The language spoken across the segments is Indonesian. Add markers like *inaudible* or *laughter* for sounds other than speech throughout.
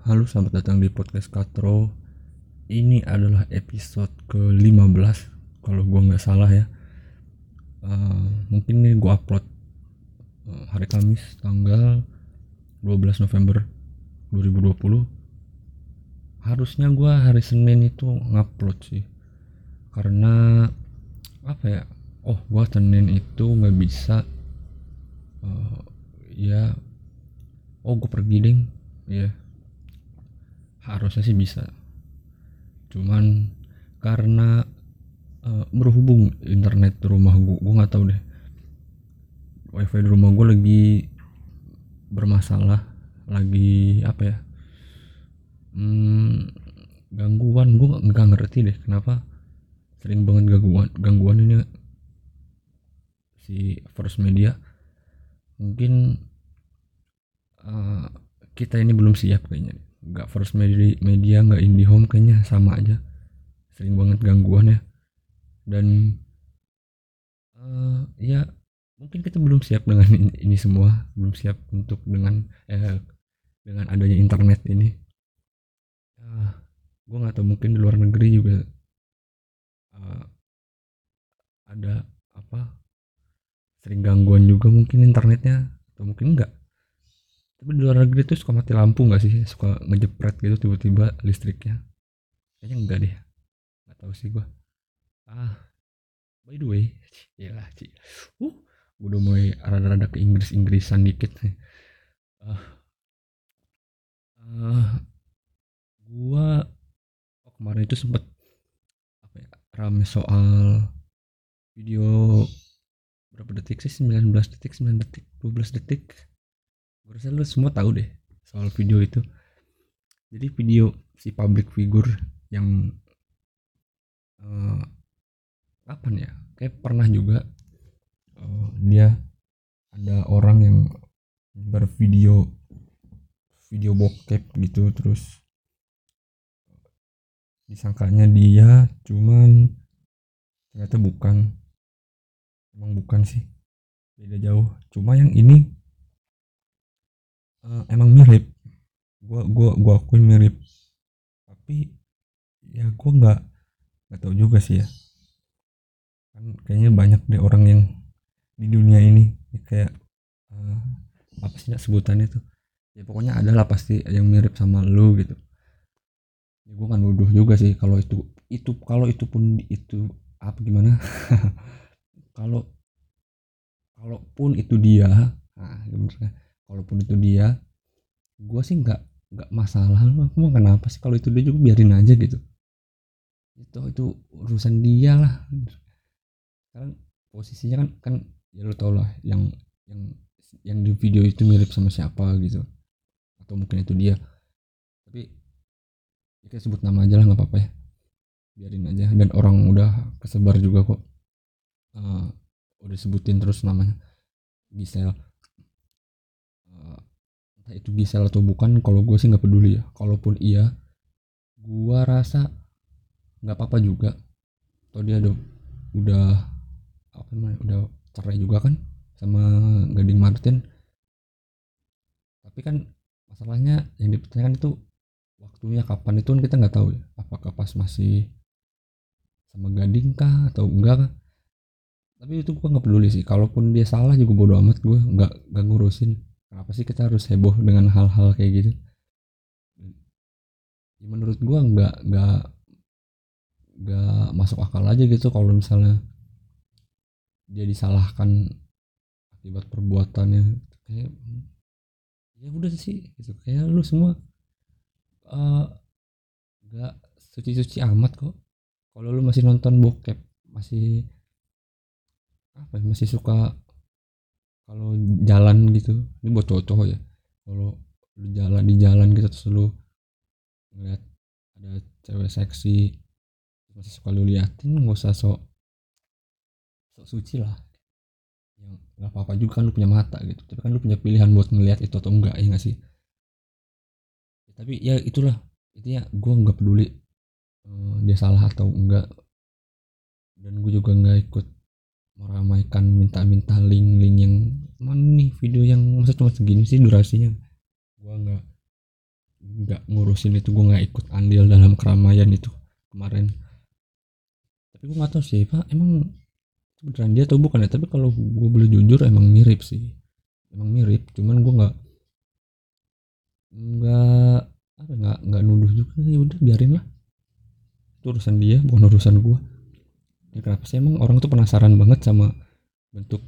Halo, selamat datang di podcast Katro. Ini adalah episode ke-15 kalau gua nggak salah ya. Eh, mungkin nih gua upload eh, hari Kamis tanggal 12 November 2020. Harusnya gua hari Senin itu ngupload sih. Karena apa ya? Oh, gua Senin itu nggak bisa eh, ya oh gue pergi ding ya harusnya sih bisa. Cuman karena uh, berhubung internet di rumah gue gue nggak tahu deh. Wifi di rumah gue lagi bermasalah lagi apa ya hmm, gangguan. Gue nggak ngerti deh kenapa sering banget gangguan gangguan ini. Si first media mungkin uh, kita ini belum siap kayaknya nggak first media media nggak indie home kayaknya sama aja. Sering banget gangguan ya. Dan uh, ya mungkin kita belum siap dengan ini, ini semua. Belum siap untuk dengan eh, dengan adanya internet ini. Uh, gue nggak tahu mungkin di luar negeri juga uh, ada apa sering gangguan juga mungkin internetnya. Atau mungkin enggak tapi di luar negeri tuh suka mati lampu nggak sih? Suka ngejepret gitu tiba-tiba listriknya. Kayaknya enggak deh. Nggak tahu sih gua. Ah by the way *laughs* lah sih uh udah mulai rada-rada ke Inggris Inggrisan dikit nih. Uh, uh, gua oh, kemarin itu sempet apa ya rame soal video berapa detik sih? 19 detik 9 detik 12 detik rasa lu semua tahu deh soal video itu. Jadi video si public figure yang uh, kapan ya? Kayak pernah juga uh, dia ada orang yang bervideo video bokep gitu terus disangkanya dia cuman ternyata bukan. Emang bukan sih beda jauh. Cuma yang ini uh, emang mirip. Gua gua gua akuin mirip. Tapi ya gua nggak nggak tahu juga sih ya. Kan kayaknya banyak deh orang yang di dunia ini. Kayak uh, apa sih sebutannya tuh? Ya pokoknya ada lah pasti yang mirip sama lu gitu. Ya gue kan nuduh juga sih kalau itu itu kalau itu pun itu apa gimana? *laughs* Kalau kalaupun itu dia nah gimana kalaupun itu dia gue sih nggak nggak masalah aku mau kenapa sih kalau itu dia juga biarin aja gitu. Itu itu urusan dia lah. Sekarang posisinya kan kan ya lo tau lah yang yang yang di video itu mirip sama siapa gitu. Atau mungkin itu dia. Tapi ya kita sebut nama aja lah nggak apa-apa ya. Biarin aja. Dan orang udah kesebar juga kok. Uh, udah sebutin terus namanya. Gisel itu Gisel atau bukan kalau gue sih nggak peduli ya. Kalaupun iya gue rasa nggak apa-apa juga. Atau dia udah udah apa namanya udah cerai juga kan sama Gading Martin. Tapi kan masalahnya yang dipertanyakan itu waktunya kapan itu kan kita nggak tahu ya. Apakah pas masih sama Gading kah atau enggak kah? Tapi itu gue nggak peduli sih. Kalaupun dia salah juga bodo amat gue nggak nggak ngurusin kenapa sih kita harus heboh dengan hal-hal kayak gitu? Ya, menurut gua nggak nggak nggak masuk akal aja gitu kalau misalnya dia disalahkan akibat perbuatannya. Kayak ya udah sih gitu. Kayak lu semua uh, suci-suci amat kok. Kalau lu masih nonton bokep masih apa ya, masih suka kalau jalan gitu ini buat cowok-cowok ya. Kalau lu jalan di jalan gitu terus lu ngeliat ada cewek seksi masih suka lu liatin nggak usah sok sok suci lah. Yang nggak apa-apa juga kan lu punya mata gitu. Tapi kan lu punya pilihan buat ngeliat itu atau enggak ya nggak sih? Ya, tapi ya itulah itu ya gue nggak peduli uh, dia salah atau enggak dan gue juga nggak ikut meramaikan minta-minta link-link yang mana nih video yang masa cuma segini sih durasinya. Gua nggak nggak ngurusin itu gue nggak ikut andil dalam keramaian itu kemarin. Tapi gue nggak tahu sih pak emang beneran dia atau bukan ya? Tapi kalau gue boleh jujur emang mirip sih. Emang mirip cuman gue nggak nggak apa nggak nggak nuduh juga. Ya udah biarin lah. Itu urusan dia bukan urusan gue ya kenapa sih emang orang tuh penasaran banget sama bentuk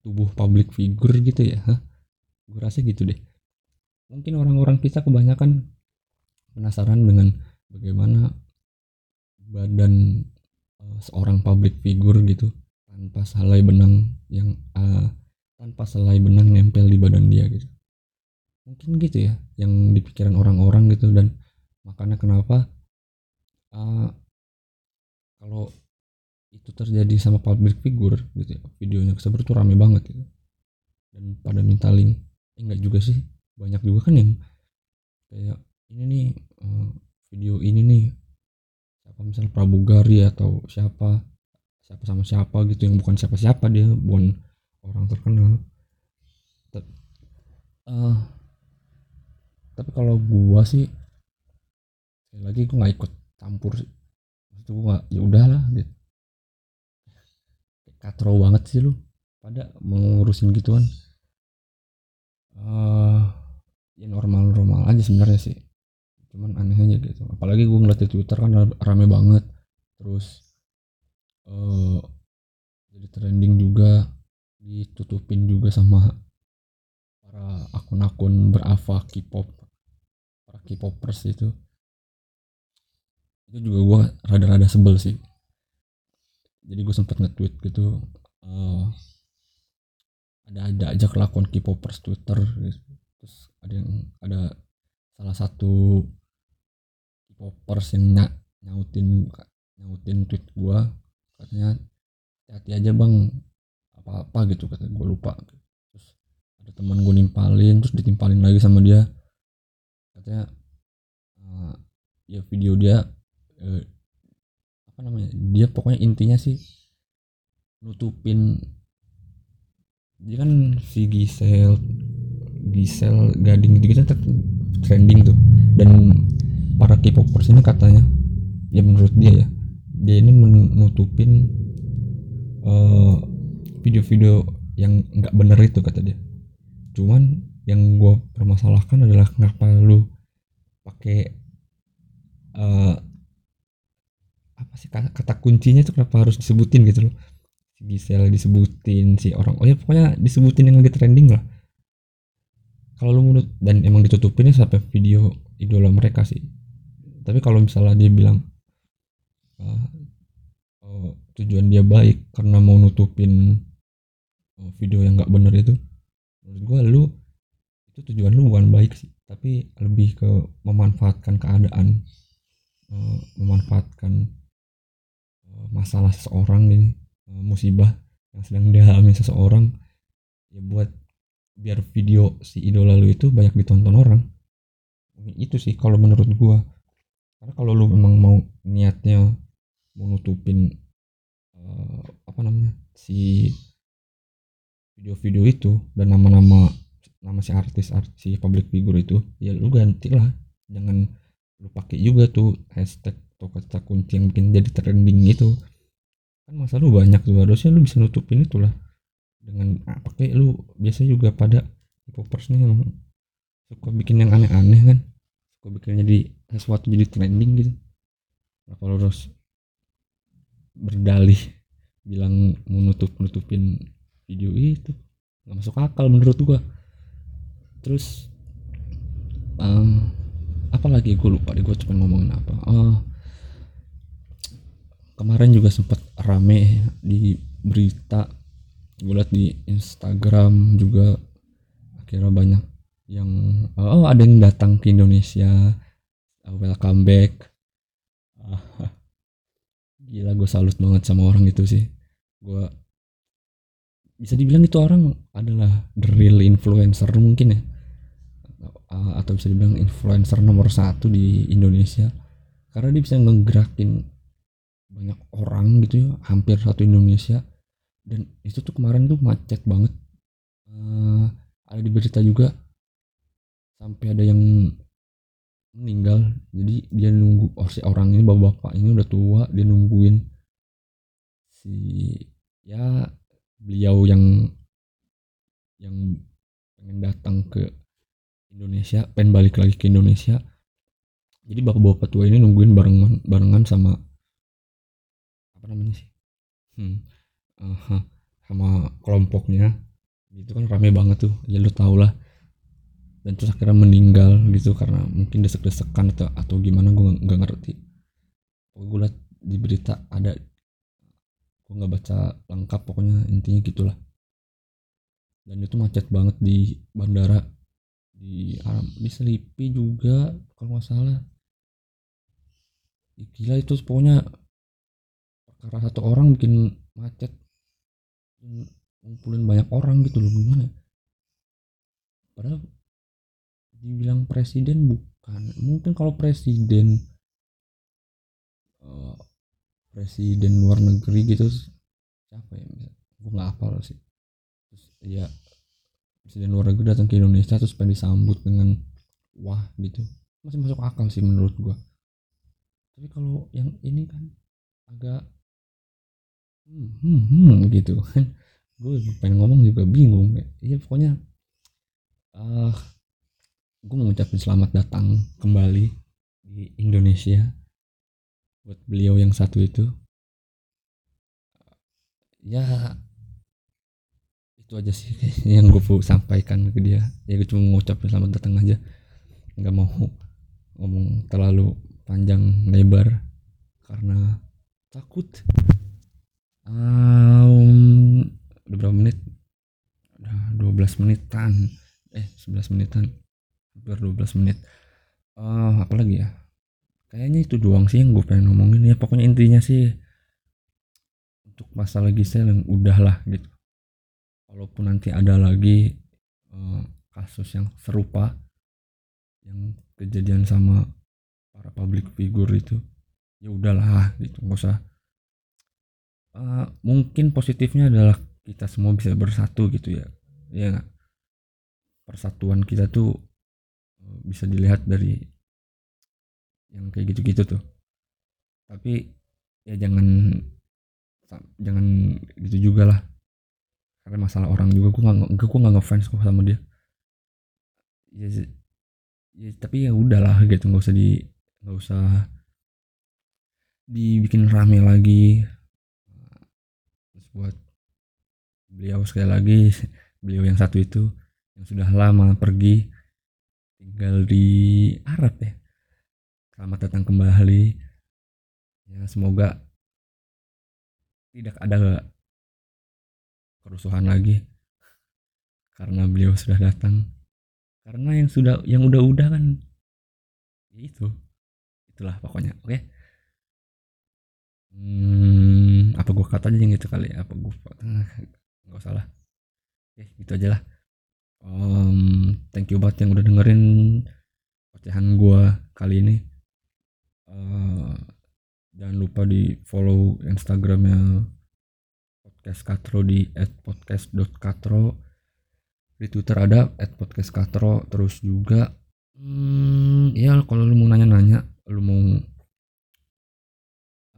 tubuh public figure gitu ya? Hah? gue rasa gitu deh. Mungkin orang-orang kita kebanyakan penasaran dengan bagaimana badan uh, seorang public figure gitu tanpa selai benang yang uh, tanpa selai benang nempel di badan dia gitu. Mungkin gitu ya yang dipikiran orang-orang gitu dan makanya kenapa uh, kalau itu terjadi sama public figure gitu ya. Videonya kesebar tuh rame banget gitu. Dan pada minta link. Eh, enggak juga sih. Banyak juga kan yang kayak ini nih uh, video ini nih. Siapa misal pramugari atau siapa? Siapa sama siapa gitu yang bukan siapa siapa dia bukan orang terkenal. Uh, tapi kalau gua sih sekali lagi gua nggak ikut campur sih. Itu gua ya udahlah gitu katro banget sih lu. Pada mengurusin gituan. Uh, ya normal normal aja sebenarnya sih. Cuman aneh aja gitu. Apalagi gue ngeliat di twitter kan rame banget. Terus uh, jadi trending juga. Ditutupin juga sama para akun-akun berafa K-pop para K-popers itu. Itu juga gue rada-rada sebel sih jadi gue sempet nge-tweet gitu uh, ada ada aja kelakuan K-popers Twitter gitu. terus ada yang ada salah satu K-popers yang ny nyautin nyautin tweet gue katanya hati aja bang. Apa apa gitu kata gue lupa. Terus ada teman gue nimpalin terus ditimpalin lagi sama dia. Katanya uh, ya video dia uh, apa namanya dia pokoknya intinya sih nutupin dia kan si Gisel Gisel Gading gitu kan trending tuh. Dan para K-popers ini katanya ya menurut dia ya dia ini menutupin video video-video yang nggak bener itu kata dia. Cuman yang gue permasalahkan adalah kenapa lu pakai uh, sih kata, kuncinya itu kenapa harus disebutin gitu loh? Si Gisel disebutin si orang oh ya pokoknya disebutin yang lagi trending lah. Kalau lu menurut dan emang ditutupin ya sampai video idola mereka sih. Tapi kalau misalnya dia bilang uh, uh, tujuan dia baik karena mau nutupin uh, video yang nggak bener itu menurut gua lu itu tujuan lu bukan baik sih. Tapi lebih ke memanfaatkan keadaan uh, memanfaatkan masalah seseorang ini eh, musibah yang sedang dialami seseorang ya buat biar video si idola lu itu banyak ditonton orang. Itu sih kalau menurut gua. Karena kalau lu memang mau niatnya mau nutupin uh, apa namanya si video-video itu dan nama-nama nama si artis si public figure itu ya lu ganti lah jangan lu pakai juga tuh hashtag atau kata kunci yang bikin jadi trending itu. Kan masa lu banyak tuh harusnya lu bisa nutupin itulah. Dengan ah, pakai lu biasa juga pada popers nih yang suka bikin yang aneh-aneh kan. Suka bikin jadi sesuatu jadi trending gitu. Nah kalau harus berdalih bilang mau nutup nutupin video itu nggak masuk akal menurut gua. Terus um, apa lagi gue lupa deh gue cuma ngomongin apa. Oh kemarin juga sempat rame di berita gue liat di Instagram juga akhirnya banyak yang oh ada yang datang ke Indonesia welcome back. Gila gue salut banget sama orang itu sih. Gue bisa dibilang itu orang adalah the real influencer mungkin ya. Atau bisa dibilang influencer nomor satu di Indonesia. Karena dia bisa ngegerakin banyak orang gitu ya hampir satu Indonesia. Dan itu tuh kemarin tuh macet banget. Uh, ada di berita juga sampai ada yang meninggal. Jadi dia nunggu oh si orang ini bapak-bapak ini udah tua dia nungguin si ya beliau yang yang pengen datang ke Indonesia pengen balik lagi ke Indonesia. Jadi bapak-bapak tua ini nungguin barengan barengan sama apa namanya sih. Hmm, uh, sama kelompoknya. Itu kan rame banget tuh. Ya lu tau lah. Dan terus akhirnya meninggal gitu karena mungkin desek-desekan atau atau gimana gue nggak ngerti. Gue liat di berita ada gue nggak baca lengkap pokoknya intinya gitulah. Dan itu macet banget di bandara. Di di Selipi juga kalau nggak salah. Gila itu pokoknya perkara satu orang bikin macet ngumpulin banyak orang gitu loh gimana padahal dibilang presiden bukan. Mungkin kalau presiden uh, presiden luar negeri gitu siapa ya? Gue nggak hafal sih. Terus ya presiden luar negeri datang ke Indonesia terus pengen disambut dengan wah gitu. Masih masuk akal sih menurut gue tapi kalau yang ini kan agak hmm, hmm, hmm gitu. *laughs* Kan gue pengen ngomong juga bingung. Ya pokoknya uh, gue mau ngucapin selamat datang kembali di Indonesia buat beliau yang satu itu. Ya itu aja sih yang gue sampaikan ke dia. Ya gue cuma ngucapin selamat datang aja. Nggak mau ngomong terlalu panjang lebar karena takut um, udah berapa menit? Udah 12 menitan. Eh 11 menitan. Hampir 12 menit. Uh, apa lagi ya? Kayaknya itu doang sih yang gue pengen ngomongin ya. Pokoknya intinya sih untuk masalah Gisel yang udahlah gitu. Walaupun nanti ada lagi uh, kasus yang serupa yang kejadian sama para public figure itu ya udahlah gitu. Nggak usah uh, mungkin positifnya adalah kita semua bisa bersatu gitu ya. Ya persatuan kita tuh bisa dilihat dari yang kayak gitu-gitu tuh. Tapi ya jangan jangan gitu juga lah. Karena masalah orang juga gue nggak gue nggak ngefans kok sama dia. Ya, ya tapi ya udahlah gitu nggak usah di nggak usah dibikin rame lagi buat beliau sekali lagi beliau yang satu itu yang sudah lama pergi tinggal di Arab ya. Selamat datang kembali. Ya semoga tidak ada kerusuhan lagi. Karena beliau sudah datang. Karena yang sudah yang udah-udah kan ya itu. Itulah pokoknya oke? okay? Hmm, apa gua kata aja gitu kali ya? Apa gua nggak usah lah. Oke gitu aja lah. Um, thank you banget yang udah dengerin ocehan gue kali ini. Uh, jangan lupa di follow instagramnya podcast katro di @podcast.katro di twitter ada @podcastkatro terus juga hmm, ya kalau lu mau nanya-nanya lu mau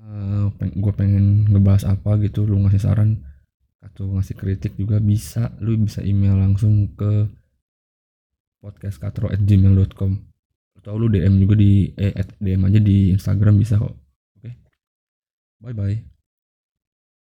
uh, peng gue pengen ngebahas apa gitu lu ngasih saran atau ngasih kritik juga bisa lu bisa email langsung ke podcastkatro@gmail.com atau lu DM juga di eh DM aja di Instagram bisa kok oke okay? bye bye